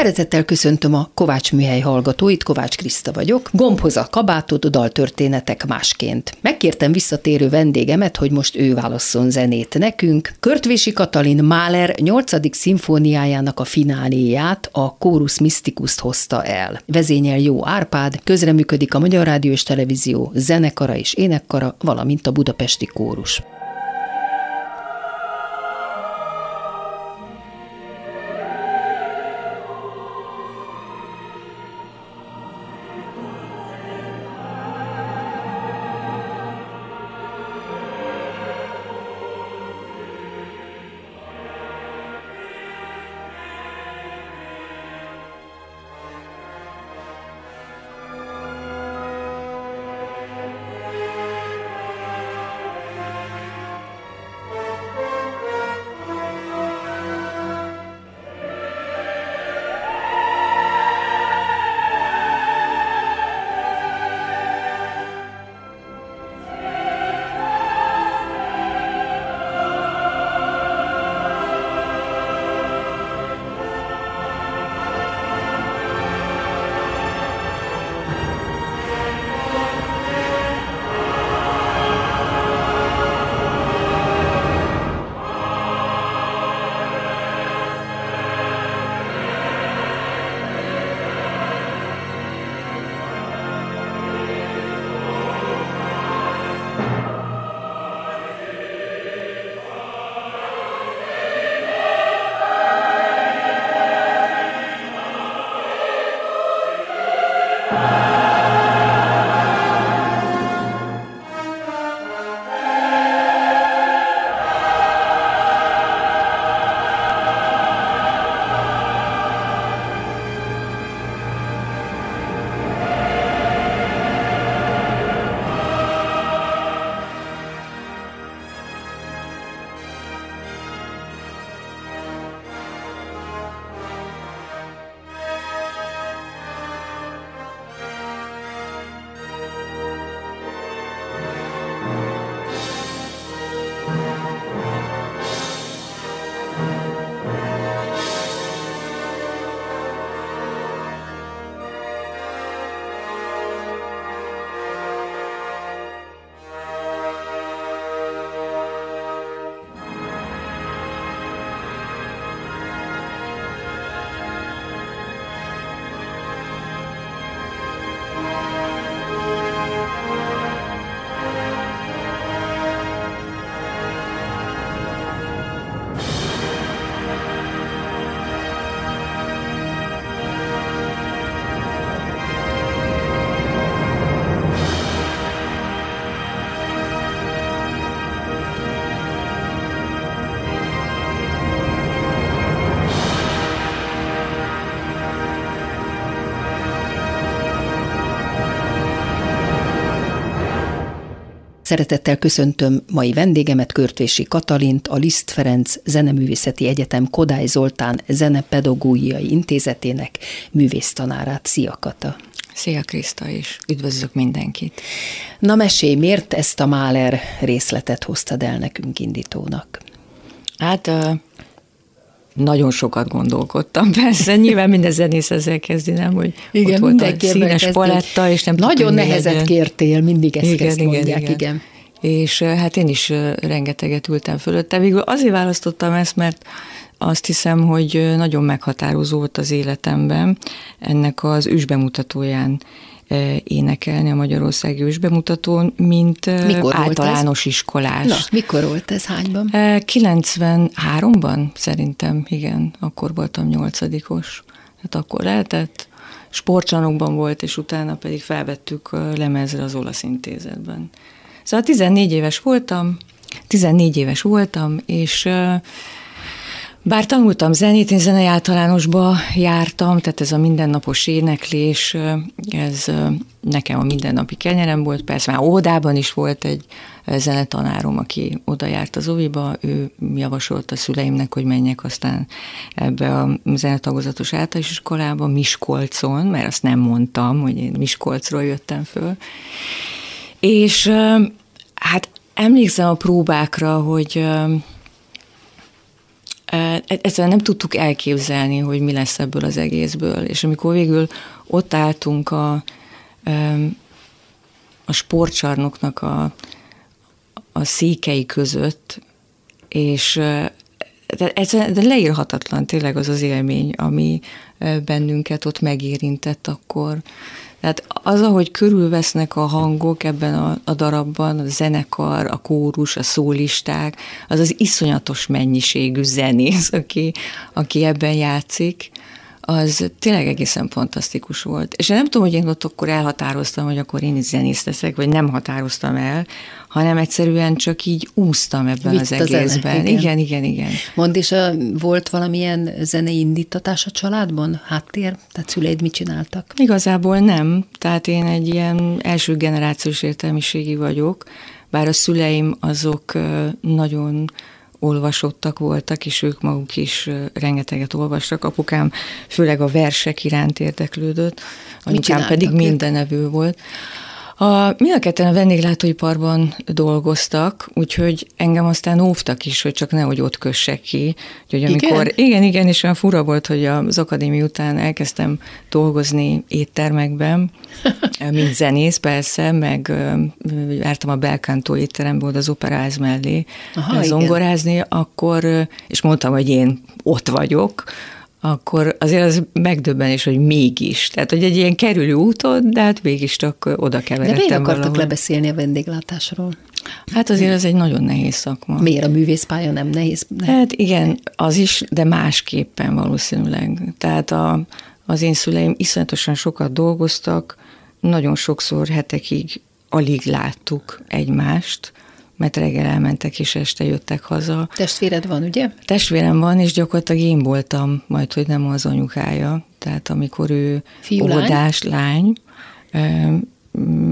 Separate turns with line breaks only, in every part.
Szeretettel köszöntöm a Kovács Műhely hallgatóit, Kovács Kriszta vagyok. Gombhoz a kabátod, daltörténetek másként. Megkértem visszatérő vendégemet, hogy most ő válasszon zenét nekünk. Körtvési Katalin Máler 8. szimfóniájának a fináléját a Chorus Mysticus hozta el. Vezényel Jó Árpád, közreműködik a Magyar Rádió és Televízió zenekara és énekkara, valamint a Budapesti Kórus. Szeretettel köszöntöm mai vendégemet, Körtvési Katalint, a Liszt Ferenc Zeneművészeti Egyetem Kodály Zoltán Zenepedagógiai Intézetének művésztanárát. Szia, Kata!
Szia Kriszta, és üdvözlök mindenkit!
Na mesélj, miért ezt a Máler részletet hoztad el nekünk indítónak?
Hát nagyon sokat gondolkodtam, persze, nyilván minden zenész ezzel kezdi, nem, hogy igen, ott volt a színes paletta, és nem
Nagyon nehezet legyen. kértél, mindig ezt, igen, ezt igen, mondják, igen. igen.
És hát én is rengeteget ültem fölötte. Végül azért választottam ezt, mert azt hiszem, hogy nagyon meghatározó volt az életemben ennek az ősbemutatóján énekelni a Magyarországi ősbemutatón, mint mikor általános iskolás. Na,
mikor volt ez hányban?
93-ban szerintem, igen, akkor voltam nyolcadikos. Hát akkor lehetett, sportcsanokban volt, és utána pedig felvettük lemezre az olasz intézetben. Szóval 14 éves voltam, 14 éves voltam, és bár tanultam zenét, én zenei általánosba jártam, tehát ez a mindennapos éneklés, ez nekem a mindennapi kenyerem volt, persze már óvodában is volt egy zenetanárom, aki oda járt az oviba, ő javasolta a szüleimnek, hogy menjek aztán ebbe a zenetagozatos általános iskolába, Miskolcon, mert azt nem mondtam, hogy én Miskolcról jöttem föl, És hát emlékszem a próbákra, hogy egyszerűen nem tudtuk elképzelni, hogy mi lesz ebből az egészből. És amikor végül ott álltunk a, a sportcsarnoknak a, a székei között, és de, ez, de leírhatatlan tényleg az az élmény, ami bennünket ott megérintett akkor. Tehát az, ahogy körülvesznek a hangok ebben a, a darabban, a zenekar, a kórus, a szólisták, az az iszonyatos mennyiségű zenész, aki, aki ebben játszik, az tényleg egészen fantasztikus volt. És én nem tudom, hogy én ott akkor elhatároztam, hogy akkor én is zenész leszek, vagy nem határoztam el, hanem egyszerűen csak így úsztam ebben Vitt az egészben. Zene, igen. igen, igen, igen.
Mond, és a, volt valamilyen zenei indítatás a családban? Háttér? Tehát szüleid mit csináltak?
Igazából nem. Tehát én egy ilyen első generációs értelmiségi vagyok, bár a szüleim azok nagyon olvasottak voltak, és ők maguk is rengeteget olvastak. Apukám főleg a versek iránt érdeklődött, anyukám pedig mindenevő volt. A, mi a ketten a vendéglátóiparban dolgoztak, úgyhogy engem aztán óvtak is, hogy csak nehogy ott kössek ki. Úgyhogy amikor, igen? igen, igen, és olyan fura volt, hogy az akadémi után elkezdtem dolgozni éttermekben, mint zenész persze, meg jártam a Belkántó étterembe, az operáz mellé Aha, zongorázni, igen. akkor, és mondtam, hogy én ott vagyok, akkor azért az megdöbbenés, hogy mégis. Tehát, hogy egy ilyen kerülő úton, de hát mégis csak oda keveredtem De miért
akartak valahol. lebeszélni a vendéglátásról?
Hát azért ez egy nagyon nehéz szakma.
Miért a művészpálya nem nehéz?
Nem. Hát igen, az is, de másképpen valószínűleg. Tehát a, az én szüleim iszonyatosan sokat dolgoztak, nagyon sokszor hetekig alig láttuk egymást, mert reggel elmentek és este jöttek haza.
Testvéred van, ugye?
Testvérem van, és gyakorlatilag én voltam, majd hogy nem az anyukája. Tehát amikor ő
Fiú,
óvodás lány, lány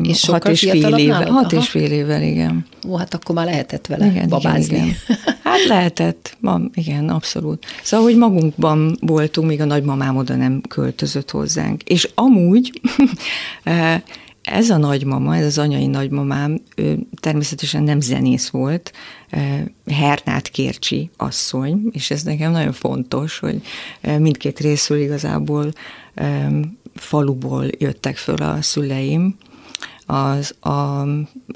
és hat és fél éve, hat és fél évvel, igen.
Ó, hát akkor már lehetett vele igen, babázni. Igen, igen.
Hát lehetett, ma, igen, abszolút. Szóval, hogy magunkban voltunk, még a nagymamám oda nem költözött hozzánk. És amúgy ez a nagymama, ez az anyai nagymamám, ő természetesen nem zenész volt, Hernát Kércsi asszony, és ez nekem nagyon fontos, hogy mindkét részül igazából faluból jöttek föl a szüleim, az a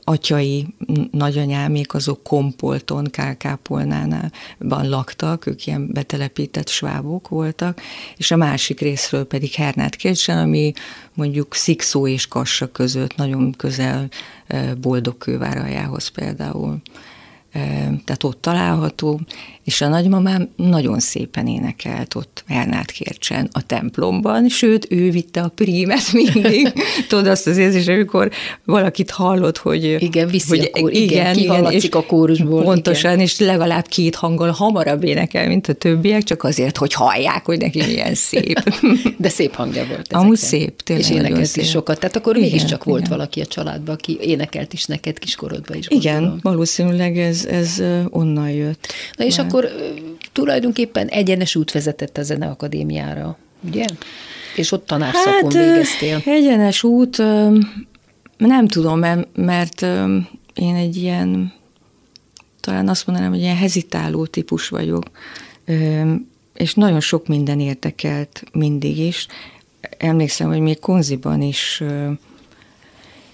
atyai nagyanyámék azok Kompolton, Kálkápolnánál laktak, ők ilyen betelepített svábok voltak, és a másik részről pedig Hernát Kécsen, ami mondjuk Szikszó és Kassa között nagyon közel Boldog kőváraljához például tehát ott található, és a nagymamám nagyon szépen énekelt ott Ernát Kércsen a templomban, sőt, ő vitte a prímet mindig. Tudod azt az érzés, amikor valakit hallott, hogy...
Igen, viszi hogy, a kór, igen, igen, és a kórusból.
Pontosan, igen. és legalább két hanggal hamarabb énekel, mint a többiek, csak azért, hogy hallják, hogy neki milyen szép.
De szép hangja volt.
Amúgy szép, tényleg
És énekelt szép. is sokat. Tehát akkor igen, mégiscsak volt igen. valaki a családban, aki énekelt is neked kiskorodban is.
Igen, gondolom. valószínűleg ez, ez onnan jött.
Na és akkor tulajdonképpen egyenes út vezetett a Zeneakadémiára, ugye? És ott tanárszakon hát, végeztél.
egyenes út, nem tudom, mert én egy ilyen, talán azt mondanám, hogy ilyen hezitáló típus vagyok, és nagyon sok minden érdekelt mindig is. Emlékszem, hogy még konziban is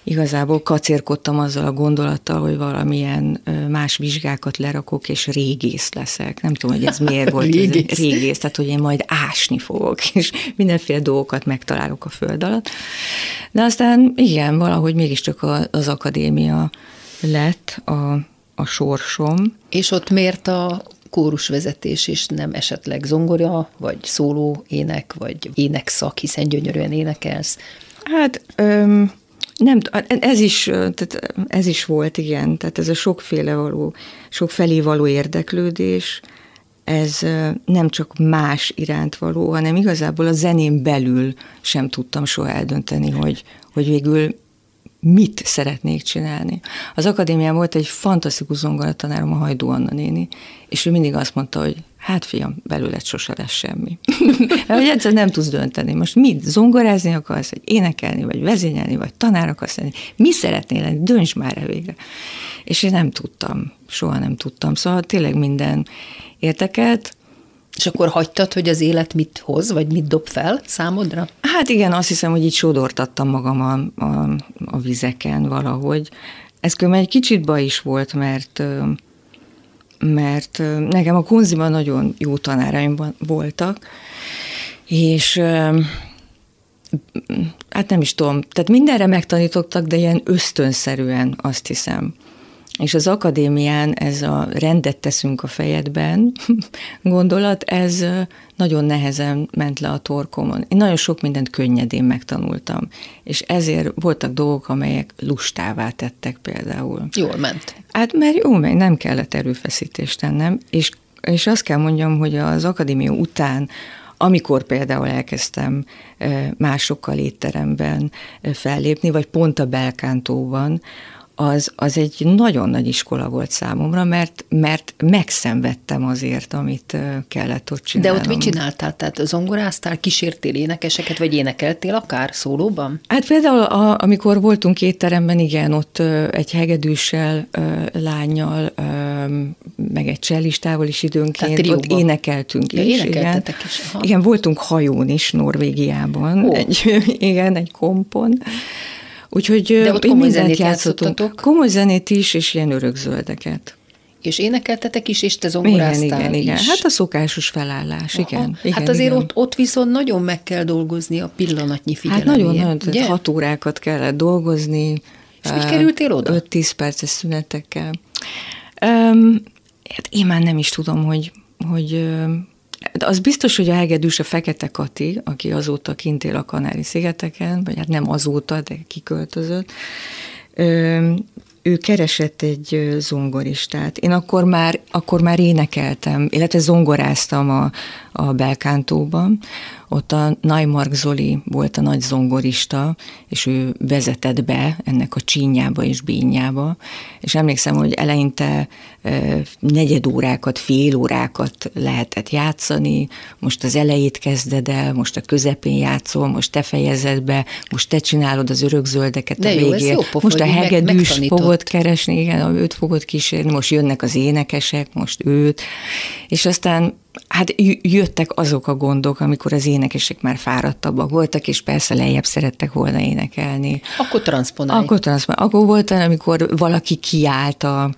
igazából kacérkodtam azzal a gondolattal, hogy valamilyen más vizsgákat lerakok, és régész leszek. Nem tudom, hogy ez miért volt. régész. Ez régész, tehát hogy én majd ásni fogok, és mindenféle dolgokat megtalálok a föld alatt. De aztán igen, valahogy mégiscsak az akadémia lett a, a sorsom.
És ott miért a kórusvezetés, és nem esetleg zongora, vagy szóló ének, vagy énekszak, hiszen gyönyörűen énekelsz?
Hát öm, nem, ez is, tehát ez is volt, igen, tehát ez a sokféle való, sokfelé való érdeklődés, ez nem csak más iránt való, hanem igazából a zenén belül sem tudtam soha eldönteni, hogy, hogy végül mit szeretnék csinálni. Az akadémián volt egy fantasztikus zongoratanárom, a Hajdú Anna néni, és ő mindig azt mondta, hogy hát fiam, belőled sose lesz semmi. Hogy egyszer nem tudsz dönteni. Most mit, zongorázni akarsz, vagy énekelni, vagy vezényelni, vagy tanár akarsz lenni? Mi szeretnél lenni? Dönts már el végre. És én nem tudtam, soha nem tudtam. Szóval tényleg minden értekelt,
és akkor hagytad, hogy az élet mit hoz, vagy mit dob fel számodra?
Hát igen, azt hiszem, hogy így sodortattam magam a, a, a vizeken valahogy. Ez különben egy kicsit baj is volt, mert mert nekem a kunziban nagyon jó tanáraim voltak, és hát nem is tudom, tehát mindenre megtanítottak, de ilyen ösztönszerűen azt hiszem. És az akadémián ez a rendet teszünk a fejedben gondolat, ez nagyon nehezen ment le a torkomon. Én nagyon sok mindent könnyedén megtanultam, és ezért voltak dolgok, amelyek lustává tettek például.
Jól ment.
Hát mert jó, mert nem kellett erőfeszítést tennem, és, és azt kell mondjam, hogy az akadémia után amikor például elkezdtem másokkal étteremben fellépni, vagy pont a Belkántóban, az, az egy nagyon nagy iskola volt számomra, mert, mert megszenvedtem azért, amit kellett ott csinálnom.
De ott mit csináltál? Tehát zongoráztál, kísértél énekeseket, vagy énekeltél akár szólóban?
Hát például, a, amikor voltunk étteremben, igen, ott egy hegedűssel, lányjal, meg egy csellistával is időnként, ott énekeltünk
ja,
is.
Igen.
is. Igen, voltunk hajón is Norvégiában, oh. egy, igen, egy kompon. Úgyhogy
De ott komoly zenét játszottatok?
Komoly zenét is, és ilyen örökzöldeket.
És énekeltetek is, és te zongoráztál
igen, igen,
is.
igen. Hát a szokásos felállás, Aha. igen, igen.
Hát azért igen. Ott, ott viszont nagyon meg kell dolgozni a pillanatnyi figyelemért.
Hát nagyon, nagyon, hat órákat kellett dolgozni.
És hogy kerültél oda?
5-10 perces szünetekkel. Um, hát én már nem is tudom, hogy, hogy de az biztos, hogy a hegedűs a Fekete Kati, aki azóta kint él a Kanári-szigeteken, vagy hát nem azóta, de kiköltözött, ő keresett egy zongoristát. Én akkor már, akkor már énekeltem, illetve zongoráztam a, a Belkántóban, ott a Naimark Zoli volt a nagy zongorista, és ő vezetett be ennek a csínyába és bínyába, és emlékszem, hogy eleinte negyed órákat, fél órákat lehetett játszani, most az elejét kezded el, most a közepén játszol, most te fejezed be, most te csinálod az örökzöldeket
De
a
jó,
végén.
Jó
most a hegedűs
meg,
fogod keresni, igen, őt fogod kísérni, most jönnek az énekesek, most őt, és aztán Hát jöttek azok a gondok, amikor az énekesek már fáradtabbak voltak, és persze lejjebb szerettek volna énekelni.
Akkor transponálj.
Akkor transponálj. Akkor volt amikor valaki kiállt a,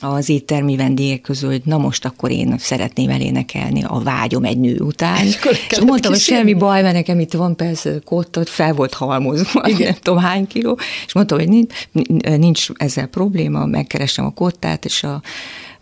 az éttermi vendégek közül, hogy na most akkor én szeretném elénekelni a vágyom egy nő után. És, és mondtam, hogy semmi baj, mert nekem itt van persze kottot, fel volt halmozva, Igen. nem tudom hány kiló, és mondtam, hogy nincs, nincs ezzel probléma, megkeresem a kottát, és a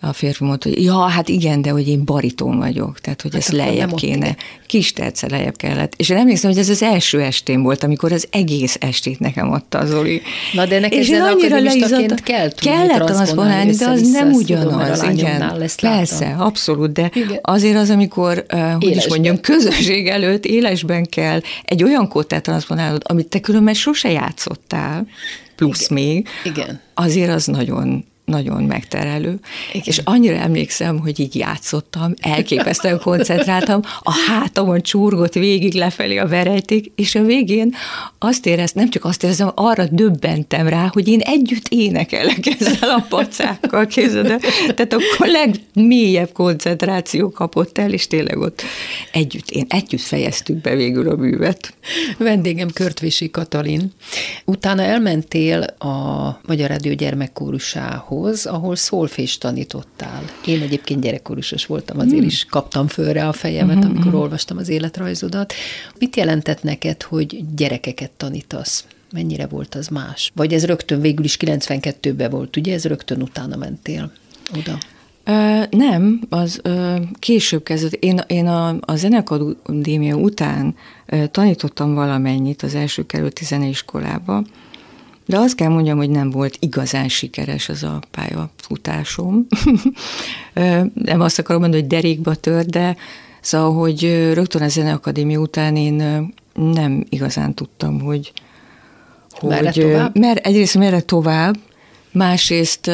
a férfi mondta, hogy ja, hát igen, de hogy én bariton vagyok, tehát hogy hát ez lejjebb kéne. Kis terce lejjebb kellett. És én emlékszem, hogy ez az első estén volt, amikor az egész estét nekem adta az Zoli.
Na de neked és annyira leizzadt, kell
kellett transzponálni, de az nem ugyanaz. Tudom, igen, persze, láttam. abszolút, de igen. azért az, amikor, uh, hogy élesben. is mondjam, közösség előtt élesben kell egy olyan kótát transzponálnod, amit te különben sose játszottál, plusz
igen.
még,
igen.
azért az nagyon nagyon megterelő, Igen. és annyira emlékszem, hogy így játszottam, elképesztően koncentráltam, a hátamon csurgott végig lefelé a verejték, és a végén azt éreztem, nem csak azt éreztem, arra döbbentem rá, hogy én együtt énekelek ezzel a pacákkal, kézzel, tehát akkor legmélyebb koncentráció kapott el, és tényleg ott együtt, én együtt fejeztük be végül a művet.
Vendégem Körtvési Katalin. Utána elmentél a Magyar Rádió gyermekkórusához, óvodához, ahol szolfés tanítottál. Én egyébként gyerekkorusos voltam, azért mm. is kaptam fölre a fejemet, mm-hmm. amikor olvastam az életrajzodat. Mit jelentett neked, hogy gyerekeket tanítasz? Mennyire volt az más? Vagy ez rögtön végül is 92-ben volt, ugye? Ez rögtön utána mentél oda?
Ö, nem, az ö, később kezdett. Én, én a, a Zenekadémia után ö, tanítottam valamennyit az első került zeneiskolába, de azt kell mondjam, hogy nem volt igazán sikeres az a pályafutásom. nem azt akarom mondani, hogy derékba tört, de szóval, hogy rögtön a Zeneakadémia után én nem igazán tudtam, hogy,
hogy merre tovább?
Mer, egyrészt merre tovább, másrészt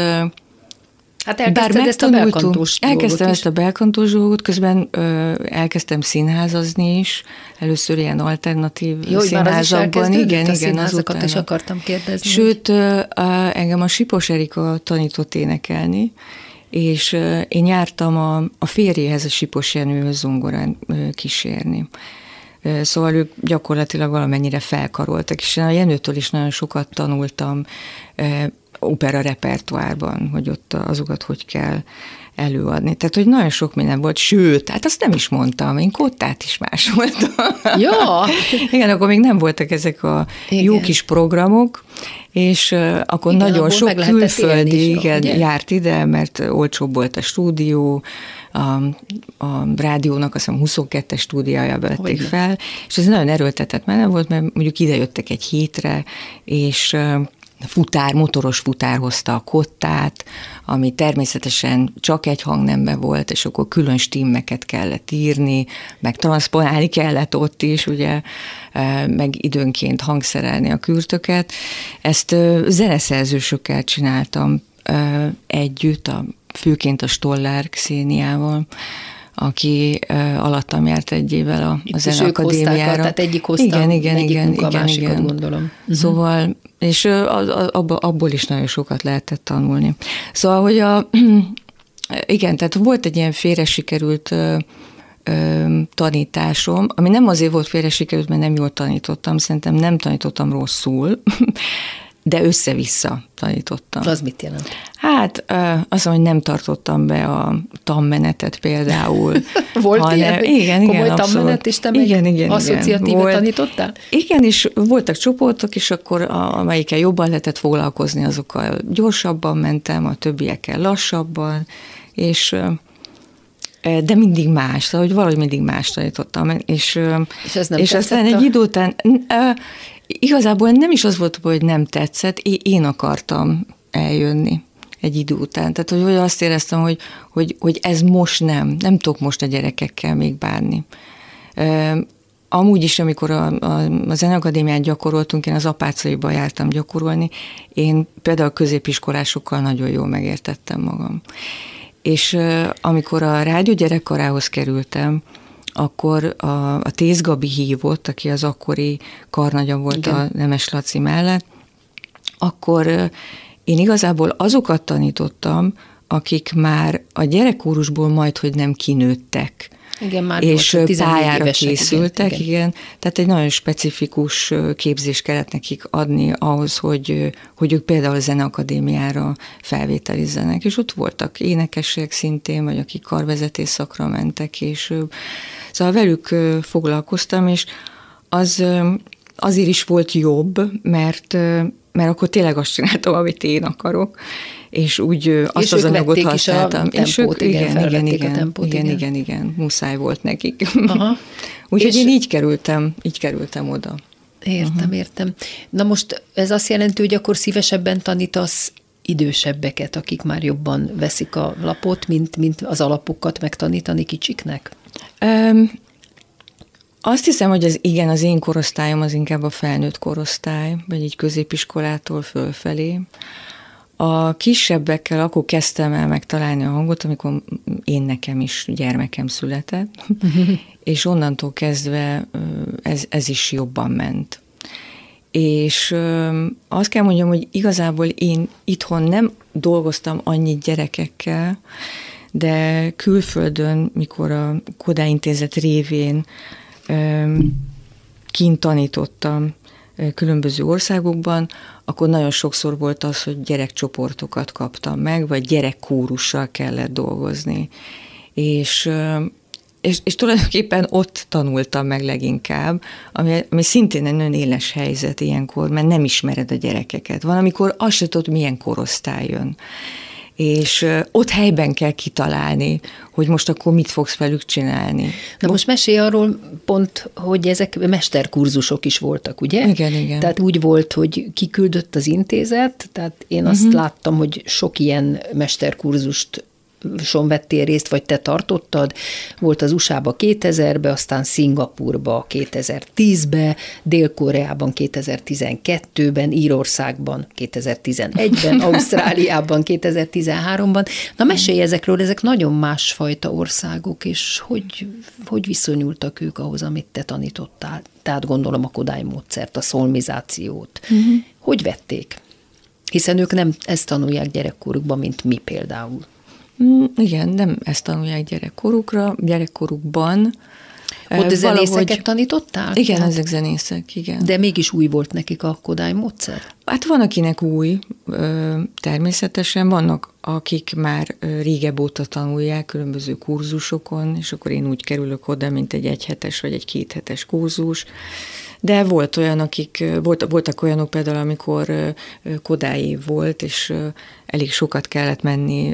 Hát elkezdted ezt a belkantós
Elkezdtem
is.
ezt a belkantós dolgot, közben ö, elkezdtem színházazni is, először ilyen alternatív
Jó,
színházakban.
igen, a igen, azokat is akartam kérdezni.
Sőt, ö, a, engem a Sipos Erika tanított énekelni, és ö, én jártam a, a férjéhez, a Sipos Jenőhöz zongorán ö, kísérni. Szóval ők gyakorlatilag valamennyire felkaroltak, és én a Jenőtől is nagyon sokat tanultam opera repertoárban, hogy ott azokat hogy kell előadni. Tehát, hogy nagyon sok minden volt, sőt, hát azt nem is mondtam, én kottát is másoltam.
Ja!
Igen, akkor még nem voltak ezek a igen. jó kis programok, és uh, akkor igen, nagyon sok külföldi igen, járt ide, mert olcsóbb volt a stúdió, a, a rádiónak azt hiszem 22-es stúdiója vették fel, és ez nagyon erőltetett mert volt, mert mondjuk ide jöttek egy hétre, és uh, futár, motoros futár hozta a kottát, ami természetesen csak egy hangnemben volt, és akkor külön stimmeket kellett írni, meg transponálni kellett ott is, ugye, meg időnként hangszerelni a kürtöket. Ezt zeneszerzősökkel csináltam együtt, a, főként a Stoller Xéniával, aki alattam járt egy évvel a, zeneakadémiára.
tehát egyik hozta, igen, igen, egyik igen, munka, igen, igen. gondolom.
Uh-huh. Szóval, és uh, abból is nagyon sokat lehetett tanulni. Szóval, hogy a, igen, tehát volt egy ilyen félre sikerült tanításom, ami nem azért volt félre sikerült, mert nem jól tanítottam, szerintem nem tanítottam rosszul, de össze-vissza tanítottam.
Az mit jelent?
Hát mondom, hogy nem tartottam be a tanmenetet például.
Volt hanem, ilyen?
Igen,
komoly
igen,
tanmenet, és te meg igen, igen, asszociatíve volt, tanítottál?
Igen, és voltak csoportok, és akkor amelyikkel jobban lehetett foglalkozni, azokkal gyorsabban mentem, a többiekkel lassabban, és de mindig más, szóval hogy valahogy mindig más tanítottam. És,
és, ez nem
és aztán egy idő után Igazából nem is az volt, hogy nem tetszett, én akartam eljönni egy idő után. Tehát, hogy azt éreztem, hogy, hogy, hogy ez most nem, nem tudok most a gyerekekkel még bánni. Amúgy is, amikor a, a, a Zenakadémián gyakoroltunk, én az apácaiba jártam gyakorolni, én például a középiskolásokkal nagyon jól megértettem magam. És amikor a rádió gyerekkarához kerültem, akkor a, a Tész Gabi hívott, aki az akkori karnagya volt Igen. a Nemes Laci mellett, akkor én igazából azokat tanítottam, akik már a gyerekkórusból majd, hogy nem kinőttek.
Igen, már
és volt, pályára évesek, készültek, igen, igen. Tehát egy nagyon specifikus képzést kellett nekik adni ahhoz, hogy, hogy ők például a Zeneakadémiára felvételizzenek, és ott voltak énekesek szintén, vagy akik karvezetés szakra mentek később. Szóval velük foglalkoztam, és az azért is volt jobb, mert, mert akkor tényleg azt csináltam, amit én akarok, és úgy azt és az anyagot használtam.
A és ők, igen, igen, igen, a tempót,
igen, igen, igen, igen, muszáj volt nekik. Úgyhogy én így kerültem, így kerültem oda.
Értem, uh-huh. értem. Na most ez azt jelenti, hogy akkor szívesebben tanítasz idősebbeket, akik már jobban veszik a lapot, mint, mint az alapokat megtanítani kicsiknek? Um,
azt hiszem, hogy az igen, az én korosztályom az inkább a felnőtt korosztály, vagy egy középiskolától fölfelé. A kisebbekkel akkor kezdtem el megtalálni a hangot, amikor én nekem is gyermekem született, és onnantól kezdve ez, ez is jobban ment. És azt kell mondjam, hogy igazából én itthon nem dolgoztam annyi gyerekekkel, de külföldön, mikor a Kodály Intézet révén kint tanítottam különböző országokban, akkor nagyon sokszor volt az, hogy gyerekcsoportokat kaptam meg, vagy gyerekkórussal kellett dolgozni. És és, és tulajdonképpen ott tanultam meg leginkább, ami, ami szintén egy nagyon éles helyzet ilyenkor, mert nem ismered a gyerekeket. Van, amikor azt se tudod, milyen korosztály jön és ott helyben kell kitalálni, hogy most akkor mit fogsz velük csinálni.
Na most mesélj arról pont, hogy ezek mesterkurzusok is voltak, ugye?
Igen, igen.
Tehát úgy volt, hogy kiküldött az intézet, tehát én azt uh-huh. láttam, hogy sok ilyen mesterkurzust son vettél részt, vagy te tartottad. Volt az USA-ba 2000-be, aztán Szingapurba 2010-be, Dél-Koreában 2012-ben, Írországban 2011-ben, Ausztráliában 2013-ban. Na mesélj ezekről, ezek nagyon másfajta országok, és hogy, hogy viszonyultak ők ahhoz, amit te tanítottál? Tehát gondolom a Kodály módszert, a szolmizációt. Uh-huh. Hogy vették? Hiszen ők nem ezt tanulják gyerekkorukban, mint mi például.
Mm, igen, nem ezt tanulják gyerekkorukra, gyerekkorukban.
Ott zenészeket valahogy... tanítottál?
Igen, Tehát? ezek zenészek, igen.
De mégis új volt nekik a Kodály módszer?
Hát van, akinek új, természetesen, vannak, akik már régebb óta tanulják különböző kurzusokon, és akkor én úgy kerülök oda, mint egy egyhetes vagy egy kéthetes kurzus, de volt olyan, akik, volt, voltak olyanok például, amikor Kodái volt, és elég sokat kellett menni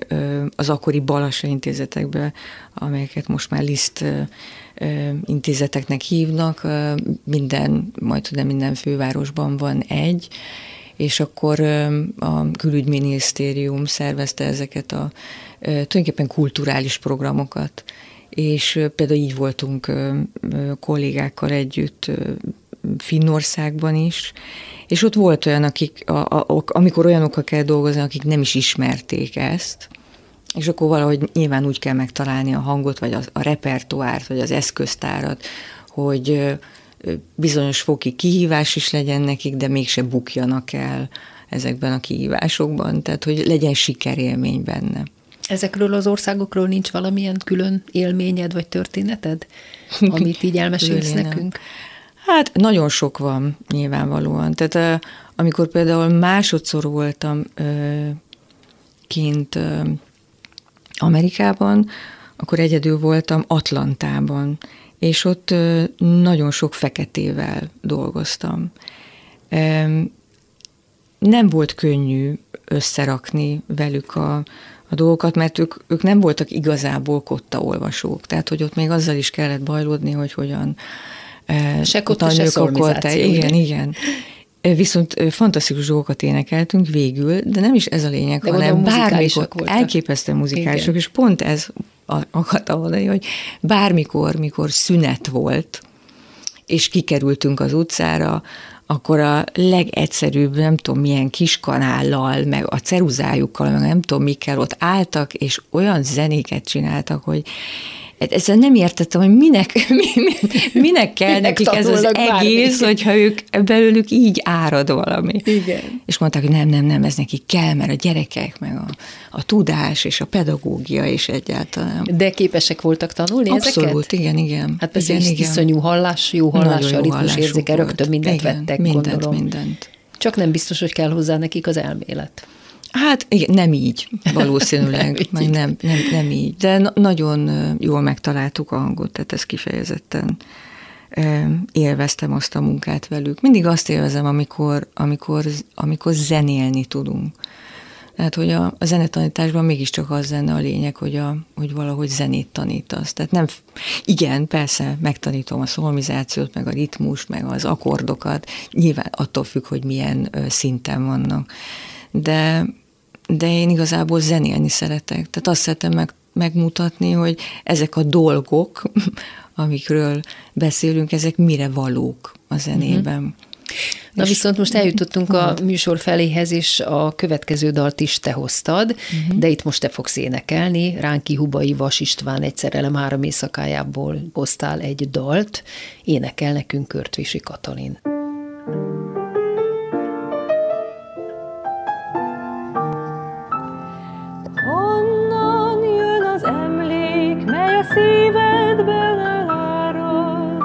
az akkori balasa intézetekbe, amelyeket most már liszt intézeteknek hívnak, minden, majd tudom, minden fővárosban van egy, és akkor a külügyminisztérium szervezte ezeket a tulajdonképpen kulturális programokat, és például így voltunk kollégákkal együtt Finnországban is, és ott volt olyan, akik, a, a, amikor olyanokkal kell dolgozni, akik nem is ismerték ezt, és akkor valahogy nyilván úgy kell megtalálni a hangot, vagy a, a repertoárt, vagy az eszköztárat, hogy bizonyos foki kihívás is legyen nekik, de mégse bukjanak el ezekben a kihívásokban, tehát hogy legyen sikerélmény benne.
Ezekről az országokról nincs valamilyen külön élményed vagy történeted, amit így elmesélsz nekünk?
Hát nagyon sok van nyilvánvalóan. Tehát amikor például másodszor voltam kint Amerikában, akkor egyedül voltam Atlantában, és ott nagyon sok feketével dolgoztam. Nem volt könnyű összerakni velük a, a dolgokat, mert ők, ők nem voltak igazából kotta olvasók. Tehát, hogy ott még azzal is kellett bajlódni, hogy hogyan
se kotta, se
Igen, igen. Viszont fantasztikus dolgokat énekeltünk végül, de nem is ez a lényeg, de hanem bármikor elképesztően muzikálisok, és pont ez akartam mondani, hogy bármikor, mikor szünet volt, és kikerültünk az utcára, akkor a legegyszerűbb, nem tudom milyen kiskanállal, meg a ceruzájukkal, meg nem tudom mikkel ott álltak, és olyan zenéket csináltak, hogy ezzel nem értettem, hogy minek, minek kell minek nekik ez az egész, bármi. hogyha ők belőlük így árad valami.
Igen.
És mondták, hogy nem, nem, nem, ez nekik kell, mert a gyerekek, meg a, a tudás és a pedagógia is egyáltalán.
De képesek voltak tanulni
Abszolút,
ezeket?
igen, igen.
Hát persze
igen,
igen. iszonyú hallás, jó hallás, a ritmus érzéke, rögtön mindent igen, vettek,
mindent,
gondolom.
mindent.
Csak nem biztos, hogy kell hozzá nekik az elmélet.
Hát igen, nem így valószínűleg, nem, így. nem, nem, nem így, de nagyon jól megtaláltuk a hangot, tehát ez kifejezetten élveztem azt a munkát velük. Mindig azt élvezem, amikor, amikor, amikor zenélni tudunk. Tehát, hogy a, a zenetanításban mégiscsak az lenne a lényeg, hogy, a, hogy valahogy zenét tanítasz. Tehát nem, igen, persze, megtanítom a szolmizációt, meg a ritmust, meg az akkordokat, nyilván attól függ, hogy milyen szinten vannak. De de én igazából zenélni szeretek. Tehát azt szeretem meg, megmutatni, hogy ezek a dolgok, amikről beszélünk, ezek mire valók a zenében. Uh-huh.
Na és viszont most eljutottunk a műsor feléhez, és a következő dalt is te hoztad, uh-huh. de itt most te fogsz énekelni. Ránki Hubai Vas István egy szerelem három éjszakájából hoztál egy dalt. Énekel nekünk Körtvisi Katalin.
Szívedben elárad,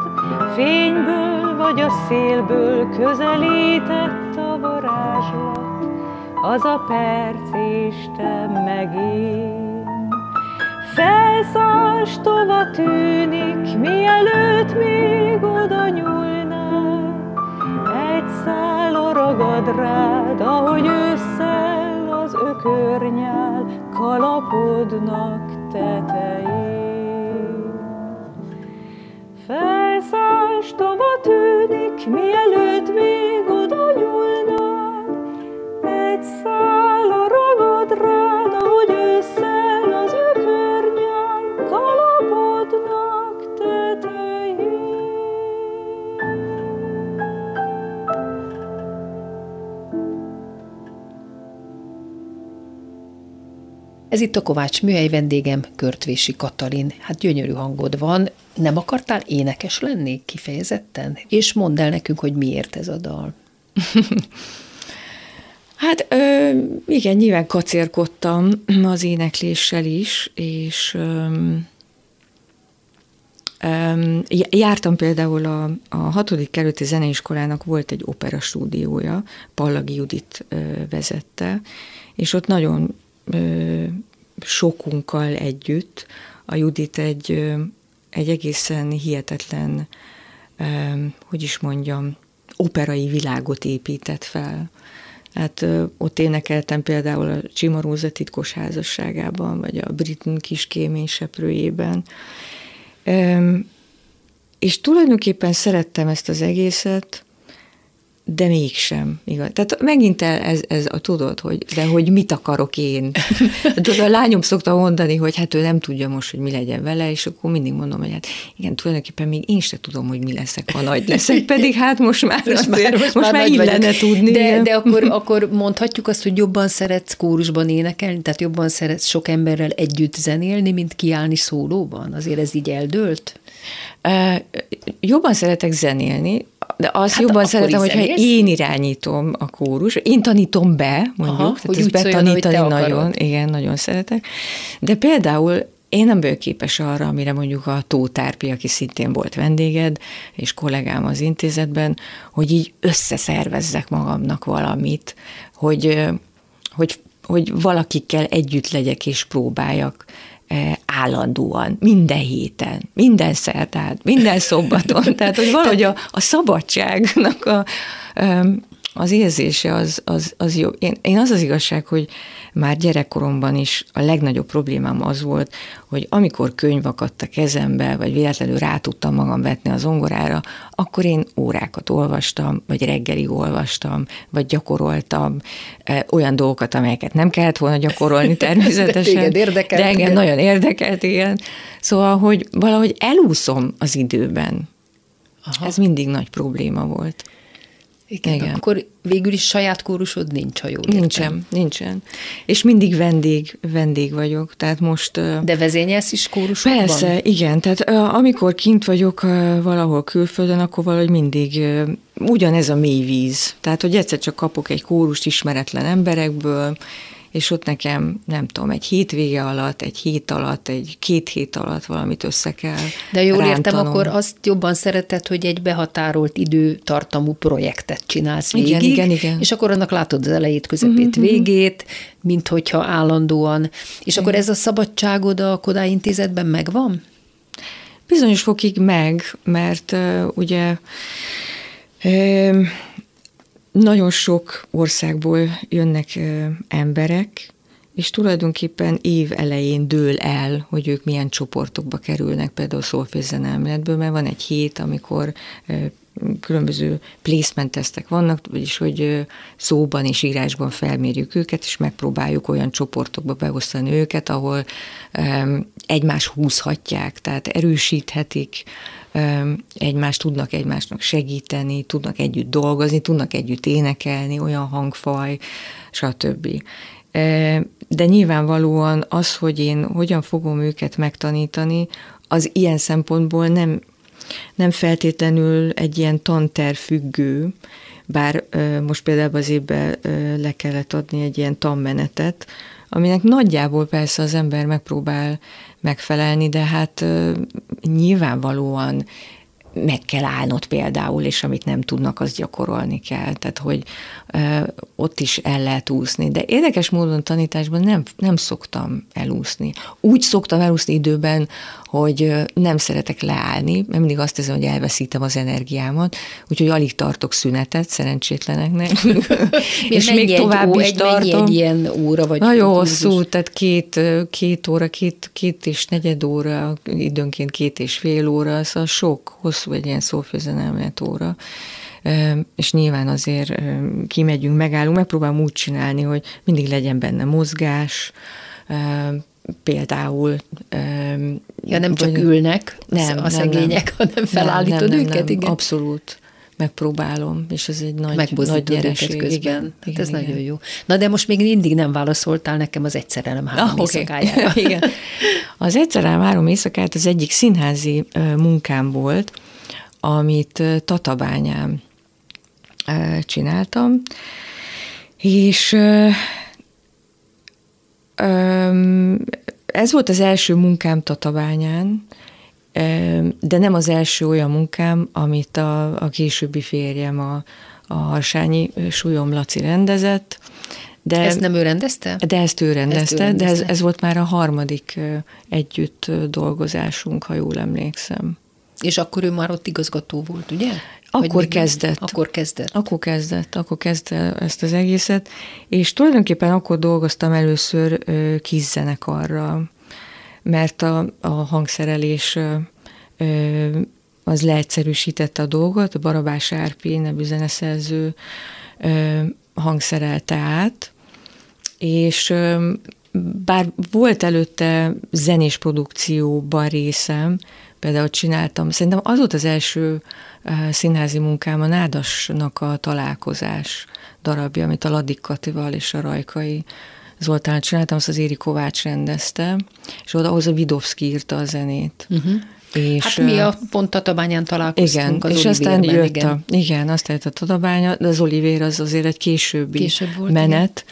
fényből vagy a szélből közelített a varázslat, az a perc Isten meg én. Felszállsz, tova tűnik, mielőtt még oda nyúlnál, egy szál ragad rád, ahogy ősszel az ökörnyál kalapodnak tetején. Felszállsz, tova tűnik, mielőtt még oda nyúlnál. Egy szál
Ez itt a Kovács műhely vendégem, Körtvési Katalin. Hát gyönyörű hangod van. Nem akartál énekes lenni kifejezetten? És mondd el nekünk, hogy miért ez a dal.
Hát ö, igen, nyilván kacérkodtam az énekléssel is, és ö, jártam például a, a hatodik kerületi zeneiskolának volt egy opera stúdiója, Pallagi Judit vezette, és ott nagyon sokunkkal együtt a Judit egy, egy egészen hihetetlen, hogy is mondjam, operai világot épített fel Hát ott énekeltem például a Csimaróza titkos házasságában, vagy a Brit kis kémény seprőjében. És tulajdonképpen szerettem ezt az egészet, de mégsem. Igaz. Tehát megint ez, ez a tudod, hogy de hogy mit akarok én. tudod, a lányom szokta mondani, hogy hát ő nem tudja most, hogy mi legyen vele, és akkor mindig mondom, hogy hát igen, tulajdonképpen még én sem tudom, hogy mi leszek, ha nagy leszek, pedig hát most már, most már, most már, már illene tudni.
De, de akkor, akkor mondhatjuk azt, hogy jobban szeretsz kórusban énekelni, tehát jobban szeretsz sok emberrel együtt zenélni, mint kiállni szólóban? Azért ez így eldőlt?
Uh, jobban szeretek zenélni, de azt hát jobban szeretem, hogyha én irányítom a kórus, én tanítom be, mondjuk, Aha, tehát ezt betanítani szóljon, nagyon, akarod. igen, nagyon szeretek. De például én nem vagyok képes arra, amire mondjuk a Tótárpi, aki szintén volt vendéged, és kollégám az intézetben, hogy így összeszervezzek magamnak valamit, hogy, hogy, hogy valakikkel együtt legyek és próbáljak állandóan, minden héten, minden szerdán, minden szombaton. Tehát, hogy valahogy a, a szabadságnak a, az érzése az, az, az jó. Én, én az az igazság, hogy már gyerekkoromban is a legnagyobb problémám az volt, hogy amikor könyv akadt a kezembe, vagy véletlenül rá tudtam magam vetni az ongorára, akkor én órákat olvastam, vagy reggelig olvastam, vagy gyakoroltam e, olyan dolgokat, amelyeket nem kellett volna gyakorolni természetesen.
de, érdekelt,
de engem igen. nagyon érdekelt, igen. Szóval, hogy valahogy elúszom az időben. Aha. Ez mindig nagy probléma volt.
Igen, Igen. Akkor végül is saját kórusod nincs, ha jól
Nincsen, értem. nincsen. És mindig vendég, vendég vagyok, tehát most...
De vezényelsz is kórusokban?
Persze, igen, tehát amikor kint vagyok valahol külföldön, akkor valahogy mindig ugyanez a mély víz. Tehát, hogy egyszer csak kapok egy kórust ismeretlen emberekből, és ott nekem, nem tudom, egy hétvége alatt, egy hét alatt, egy két hét alatt valamit össze kell
De jól
rántanom.
értem, akkor azt jobban szereted, hogy egy behatárolt időtartamú projektet csinálsz végig,
igen, igen, igen.
és akkor annak látod az elejét, közepét, uh-huh. végét, mint hogyha állandóan. És igen. akkor ez a szabadságod a Kodály Intézetben megvan?
Bizonyos fokig meg, mert uh, ugye uh, nagyon sok országból jönnek emberek, és tulajdonképpen év elején dől el, hogy ők milyen csoportokba kerülnek, például szolfézenemeletből, mert van egy hét, amikor különböző placement tesztek vannak, vagyis hogy szóban és írásban felmérjük őket, és megpróbáljuk olyan csoportokba beosztani őket, ahol egymás húzhatják, tehát erősíthetik egymást, tudnak egymásnak segíteni, tudnak együtt dolgozni, tudnak együtt énekelni, olyan hangfaj, stb. De nyilvánvalóan az, hogy én hogyan fogom őket megtanítani, az ilyen szempontból nem, nem feltétlenül egy ilyen tanter függő, bár most például az évben le kellett adni egy ilyen tanmenetet, aminek nagyjából persze az ember megpróbál megfelelni, de hát nyilvánvalóan meg kell állnod például, és amit nem tudnak, azt gyakorolni kell. Tehát, hogy ö, ott is el lehet úszni. De érdekes módon tanításban nem, nem szoktam elúszni. Úgy szoktam elúszni időben, hogy nem szeretek leállni, mert mindig azt hiszem, hogy elveszítem az energiámat, úgyhogy alig tartok szünetet szerencsétleneknek.
és még tovább is egy, tartom. egy ilyen óra vagy?
Nagyon hosszú, tehát két, két óra, két, két és negyed óra, időnként két és fél óra, szóval sok, hosszú egy ilyen szófőzenemet óra és nyilván azért kimegyünk, megállunk, megpróbálom úgy csinálni, hogy mindig legyen benne mozgás, például.
Ja, nem csak ülnek nem, a szegények, nem, hanem felállítod nem, nem, őket,
nem,
igen.
Abszolút. megpróbálom, és ez egy nagy, nagy nyereség.
közben.
Igen,
hát
igen,
ez
igen.
nagyon jó. Na de most még mindig nem válaszoltál nekem az egyszerelem három
Ah,
éjszakájára.
Igen. Az egyszerűen három éjszakát az egyik színházi munkám volt, amit Tatabányán csináltam, és ez volt az első munkám Tatabányán, de nem az első olyan munkám, amit a, a későbbi férjem, a, a Harsányi Súlyom Laci rendezett. De
Ezt nem ő rendezte?
de ezt ő rendezte,
Ezt ő
de ez,
rendezte.
ez volt már a harmadik együtt dolgozásunk, ha jól emlékszem.
És akkor ő már ott igazgató volt, ugye?
Akkor
Vagy
kezdett.
Akkor kezdett.
Akkor kezdett, akkor kezdte ezt az egészet, és tulajdonképpen akkor dolgoztam először ö, kis zenekarral, mert a, a hangszerelés ö, az leegyszerűsítette a dolgot, a Barabás Árpi nevű zeneszerző ö, hangszerelte át, és ö, bár volt előtte zenés produkcióban részem, például csináltam, szerintem az volt az első ö, színházi munkám, a Nádasnak a találkozás darabja, amit a Ladik Katival és a Rajkai Zoltán csináltam, azt az Éri Kovács rendezte, és oda ahhoz a Vidovszki írta a zenét. Uh-huh. És,
Hát mi
ö,
a pont Tatabányán találkoztunk
igen,
az
és aztán jött
igen.
a, igen, aztán jött a Tadabánya, de az Olivér az azért egy későbbi
Később volt,
menet,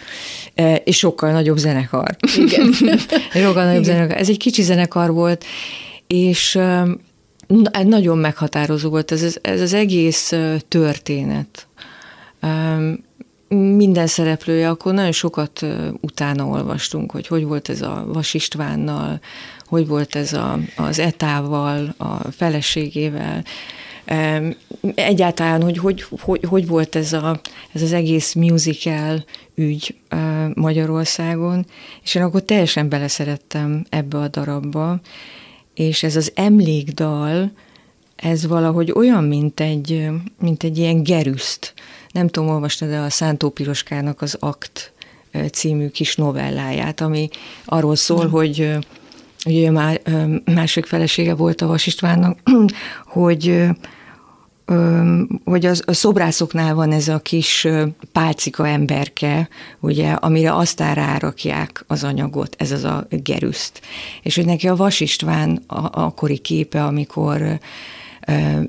eh, és sokkal nagyobb zenekar.
Igen.
sokkal nagyobb zenekar. Ez egy kicsi zenekar volt, és na- nagyon meghatározó volt ez, ez az egész történet. Minden szereplője, akkor nagyon sokat utána olvastunk, hogy hogy volt ez a Vas Istvánnal, hogy volt ez a, az Etával, a feleségével, egyáltalán, hogy hogy, hogy, hogy volt ez, a, ez az egész musical ügy Magyarországon, és én akkor teljesen beleszerettem ebbe a darabba, és ez az emlékdal, ez valahogy olyan, mint egy, mint egy ilyen gerüszt. Nem tudom, olvastad de a Szántó Piroskának az Akt című kis novelláját, ami arról szól, hogy ö, ugye már másik felesége volt a Vas Istvánnak, hogy hogy az, a szobrászoknál van ez a kis pálcika emberke, ugye, amire aztán rárakják az anyagot, ez az a gerüszt. És hogy neki a Vas István a, akkori képe, amikor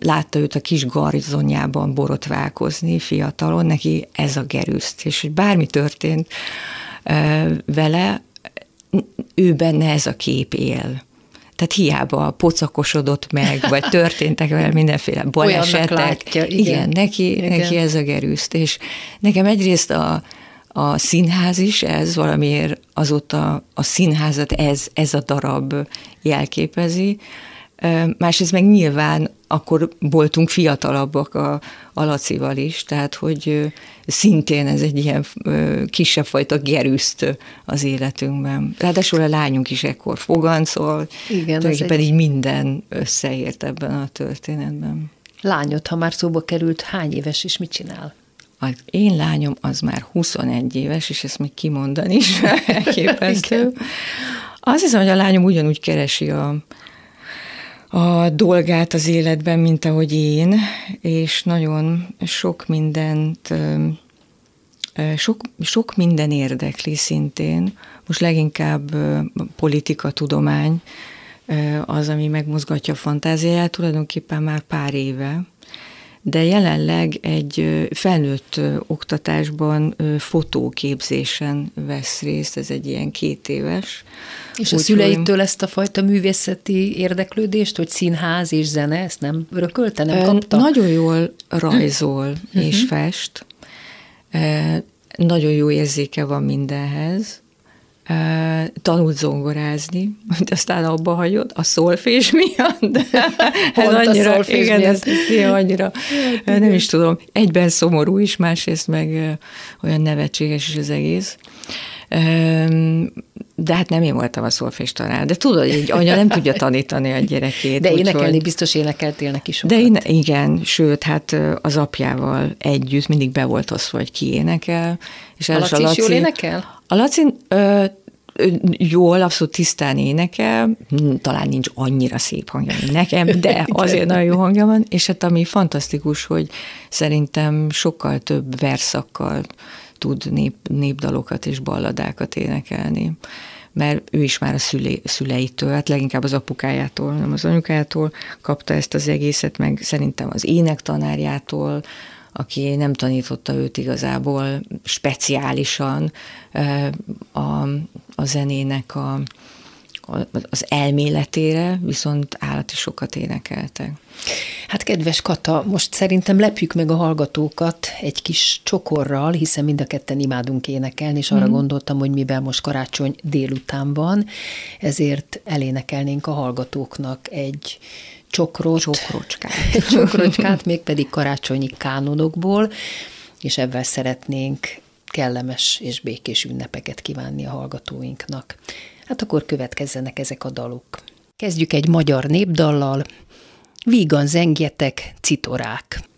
látta őt a kis garzonjában borotválkozni fiatalon, neki ez a gerüszt. És hogy bármi történt vele, ő benne ez a kép él. Tehát hiába pocakosodott meg, vagy történtek vele mindenféle balesetek.
látja, igen.
igen, neki,
Igen.
neki ez a gerűszt. És nekem egyrészt a, a színház is ez, valamiért azóta a színházat ez, ez a darab jelképezi. Másrészt meg nyilván akkor voltunk fiatalabbak a, a Lacival is, tehát hogy szintén ez egy ilyen kisebb fajta gerűszt ö, az életünkben. Ráadásul a lányunk is ekkor fogancol,
Igen,
tulajdonképpen
egy-
így minden összeért ebben a történetben.
Lányod, ha már szóba került, hány éves és mit csinál?
Az én lányom az már 21 éves, és ezt még kimondani is elképesztő. Azt hiszem, hogy a lányom ugyanúgy keresi a, a dolgát az életben, mint ahogy én, és nagyon sok mindent, sok, sok minden érdekli szintén. Most leginkább politika, tudomány az, ami megmozgatja a fantáziáját, tulajdonképpen már pár éve de jelenleg egy felnőtt oktatásban fotóképzésen vesz részt, ez egy ilyen két éves.
És a
Úgyhogy-
szüleitől ezt a fajta művészeti érdeklődést, hogy színház és zene, ezt nem örökölte, nem kapta?
Nagyon jól rajzol és fest, Ö, nagyon jó érzéke van mindenhez, tanult zongorázni, de aztán abba hagyott, a szolfés miatt. De
Pont a szolfés
igen, ez, ez annyira, nem is tudom, egyben szomorú is, másrészt meg olyan nevetséges is az egész. De hát nem én voltam a szolfés tanár, de tudod, egy anya nem tudja tanítani a gyerekét.
De énekelni biztos énekeltél neki sokat.
de én, igen, sőt, hát az apjával együtt mindig be volt az, hogy ki énekel. És
A
először
Laci is jól énekel?
A Laci ö,
jól, abszolút tisztán énekel, hm, talán nincs annyira szép hangja, mint nekem, de azért nagyon jó hangja van, és hát ami fantasztikus, hogy szerintem sokkal több verszakkal tud nép, népdalokat és balladákat énekelni. Mert ő is már a szülé, szüleitől, hát leginkább az apukájától, nem az anyukájától kapta ezt az egészet, meg szerintem az énektanárjától, aki nem tanította őt igazából speciálisan a, a zenének a, az elméletére, viszont állati sokat énekeltek.
Hát kedves Kata, most szerintem lepjük meg a hallgatókat egy kis csokorral, hiszen mind a ketten imádunk énekelni, és arra mm. gondoltam, hogy mivel most karácsony délután van, ezért elénekelnénk a hallgatóknak egy csokrot,
Csokrocskát.
csokrocskát, mégpedig karácsonyi kánonokból, és ebben szeretnénk kellemes és békés ünnepeket kívánni a hallgatóinknak. Hát akkor következzenek ezek a dalok. Kezdjük egy magyar népdallal. Vígan zengjetek, citorák.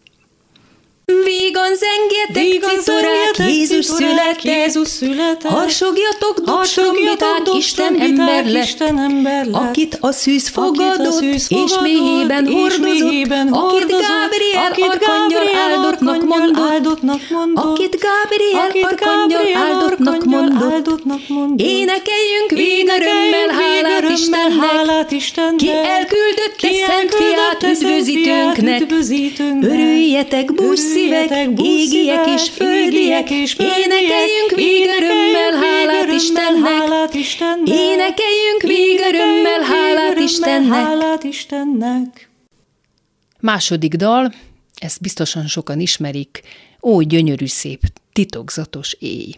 Vígan zengjetek, Vígan citorák, Jézus született,
Jézus született.
Harsogjatok, dokstrombitát, Isten ember lett,
Isten ember lett.
akit a szűz
Akit a
fogadott,
szűz
és
fogadott,
méhében hordozott,
méhében
akit Gábriel
akit
arkangyal áldottnak mondott,
áldottnak mondott,
akit Gábriel arkangyal áldottnak mondott.
áldottnak mondott.
Énekeljünk végörömmel hálát Istennek,
hálát Istennek.
ki elküldötte
Ki
szent fiát üdvözítőnknek. Örüljetek, bús szívek, égiek és földiek, énekeljünk végörömmel Istennek,
hálát Istennek.
énekeljünk végörömmel Istennek.
hálát Istennek.
Második dal, ezt biztosan sokan ismerik, Ó, gyönyörű szép, titokzatos éj.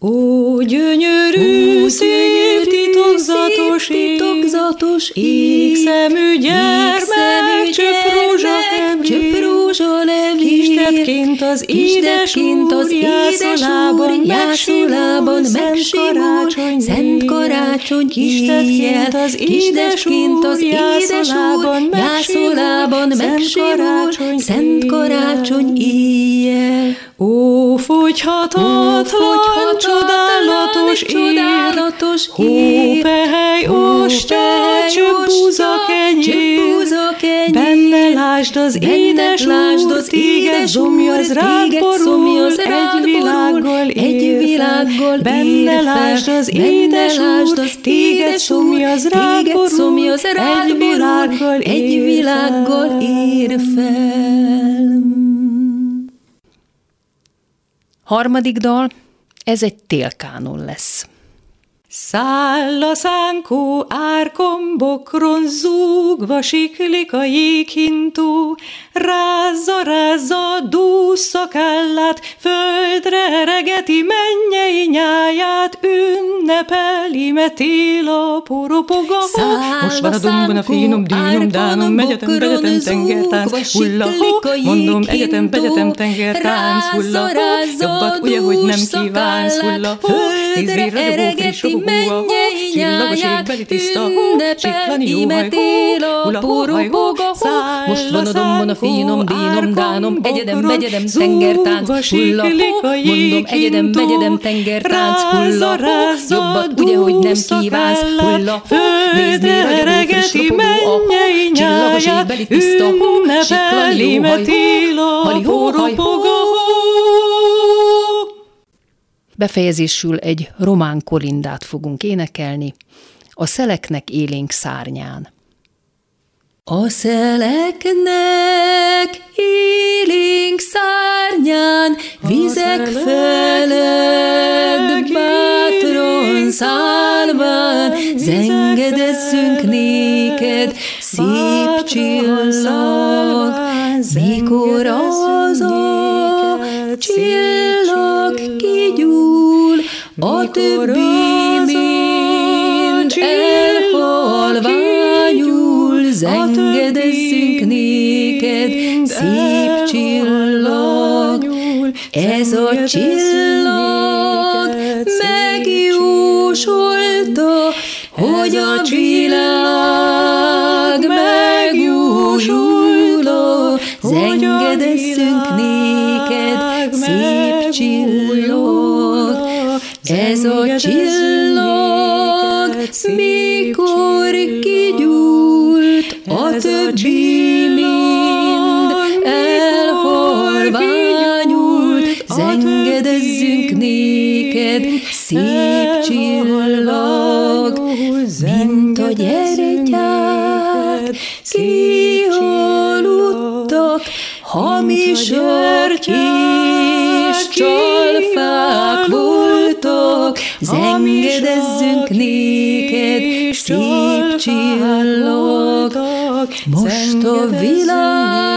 Ó, gyönyörű, szép, titokzatos
titokzatos
ég. Szemű gyermek, csöpp rózsa
levél,
Kistetként az édes
Kistetként az
úr
édes
jászolában
úr jászolában
megsimul,
megsimul, szent karácsony
Kistetként
éjjel,
az édes
Kistetként az
úr
édes
jászolában
úr jászolában
megsimul,
megsimul, szent karácsony éjjel.
Ó, fogyhatatlan, csodálatos év,
csodálatos
Hó,
év.
pehely,
Hó,
ostya,
pehely,
csöpp búza
ostya,
kenyér. Benne lásd az édes
lásd az
téged
úr,
rád borul, egy világgal
egy világgal
Benne lásd az édes
lásd az
téged szomjaz rád borul, egy világgal
egy világgal ér fel. Harmadik dal, ez egy télkánon lesz.
Száll a szánkó árkon bokron zúgva siklik a jéghintó, rázza, rázza dúsz szakállát, földre regeti mennyei nyáját, ünnepeli metél a poropog a hó.
Száll
Most van a domban a finom, dínom, dánom, megyetem, begyetem, tengertánc, hulla. mondom, egyetem, begyetem, tengertánc, hulla. Jobbat ugye, hogy nem kívánsz, hulla.
földre
végre, ragyogó, friss,
mennyei nyáját, ünnepel,
siklani jó haj,
imetél a
hó,
Most van a domban a finom, dínom, dánom, egyedem,
bokron,
begyedem, tengertánc,
zúgva
hulla hó,
siklik a
mondom, egyedem, begyedem, tengertánc, hulla hó,
rázza,
jobbat ugye, hogy nem kívánsz,
szakállát,
hulla hó, nézni ragyogó, friss, ropogó a hó, csillagos égbeli tiszta hó, siklani
ünnepeli
jó haj,
metél
hó, hali hó, haj, hó. Befejezésül egy román kolindát fogunk énekelni, a szeleknek élénk szárnyán. A szeleknek élénk szárnyán, vizek felett bátran szálván, zengedezzünk néked, szép csillag, mikor az a csillag a többi mind elhalványul, zengedezzünk néked, szép csillag. Ez a csillag megjósolta, hogy
a
világ
a
zengedezzünk néked,
a csillag, mikor kigyúlt a többi mind elhalványult, zengedezzünk néked, szép csillag, mint a gyertyák, kihaludtak, hamis örkés csalfák zengedezzünk néked, szép csillag. Most a világ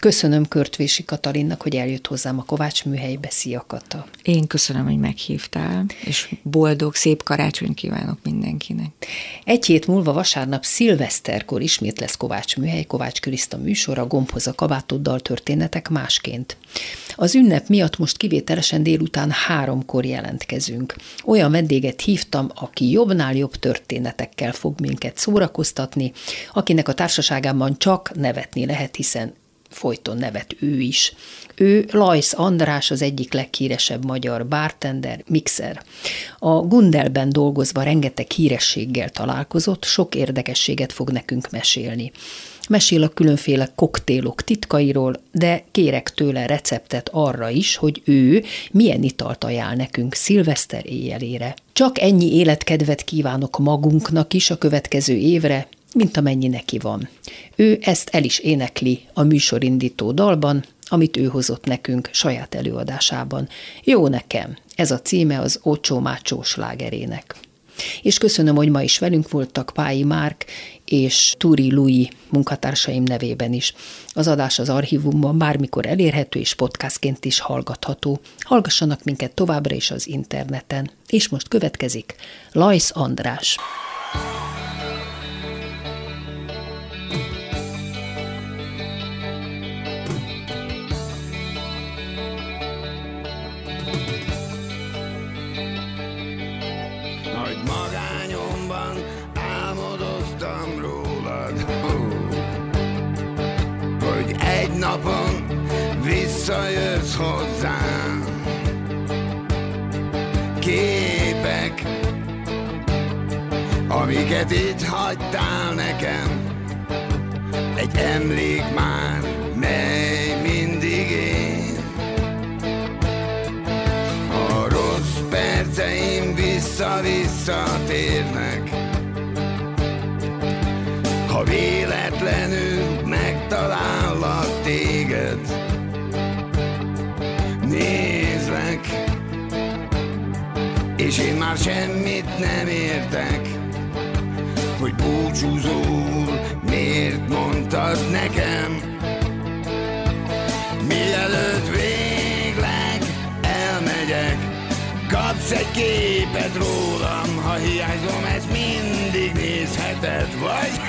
Köszönöm Körtvési Katalinnak, hogy eljött hozzám a Kovács műhelybe. Szia, Kata!
Én köszönöm, hogy meghívtál, és boldog, szép karácsony kívánok mindenkinek.
Egy hét múlva vasárnap szilveszterkor ismét lesz Kovács műhely, Kovács Kriszta műsora, gombhoz a kabátoddal történetek másként. Az ünnep miatt most kivételesen délután háromkor jelentkezünk. Olyan vendéget hívtam, aki jobbnál jobb történetekkel fog minket szórakoztatni, akinek a társaságában csak nevetni lehet, hiszen folyton nevet ő is. Ő Lajsz András, az egyik leghíresebb magyar bartender, mixer. A Gundelben dolgozva rengeteg hírességgel találkozott, sok érdekességet fog nekünk mesélni. Mesél a különféle koktélok titkairól, de kérek tőle receptet arra is, hogy ő milyen italt ajánl nekünk szilveszter éjjelére. Csak ennyi életkedvet kívánok magunknak is a következő évre, mint amennyi neki van. Ő ezt el is énekli a műsorindító dalban, amit ő hozott nekünk saját előadásában. Jó nekem, ez a címe az Ocsó Mácsó slágerének. És köszönöm, hogy ma is velünk voltak Pályi Márk és Turi Lui munkatársaim nevében is. Az adás az archívumban bármikor elérhető és podcastként is hallgatható. Hallgassanak minket továbbra is az interneten. És most következik Lajsz András.
Visszajössz hozzám. Képek Amiket itt hagytál nekem. Egy emlék már, mely mindig én. A rossz perceim vissza-visszatérnek Ha véletlenül És én már semmit nem értek Hogy búcsúzól miért mondtad nekem Mielőtt végleg elmegyek Kapsz egy képet rólam, ha hiányzom, ezt mindig nézheted Vagy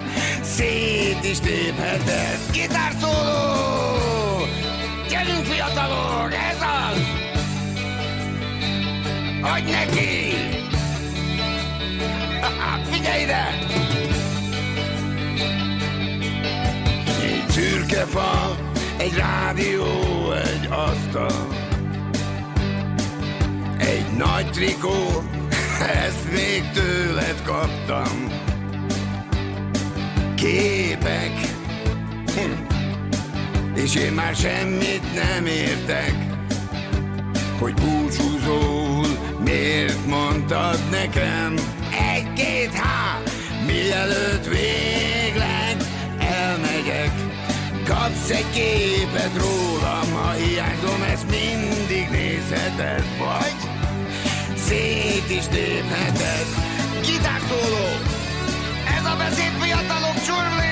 szét is tépheted Gitárszóló! Gyerünk fiatalok, ez az! Adj neki! Figyelj ide! Egy szürke fal, egy rádió, egy asztal Egy nagy trikó, ezt még tőled kaptam Képek, és én már semmit nem értek Hogy búcsúzól miért mondtad nekem Egy-két há, mielőtt végleg elmegyek Kapsz egy képet rólam, ha hiányzom, ezt mindig nézheted Vagy szét is tépheted. Gitárszóló! Ez a beszéd fiatalok csurlé,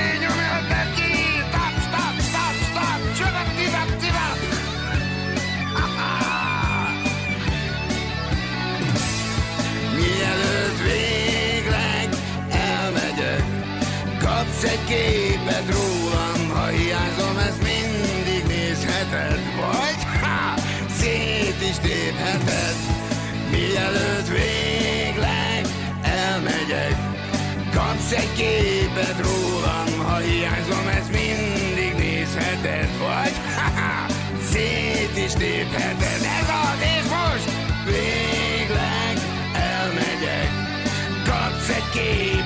képet rólam, ha hiányzom, ezt mindig nézheted, vagy? Ha, ha, szét is tépheted. Ez az, és most! Végleg elmegyek, kapsz egy képet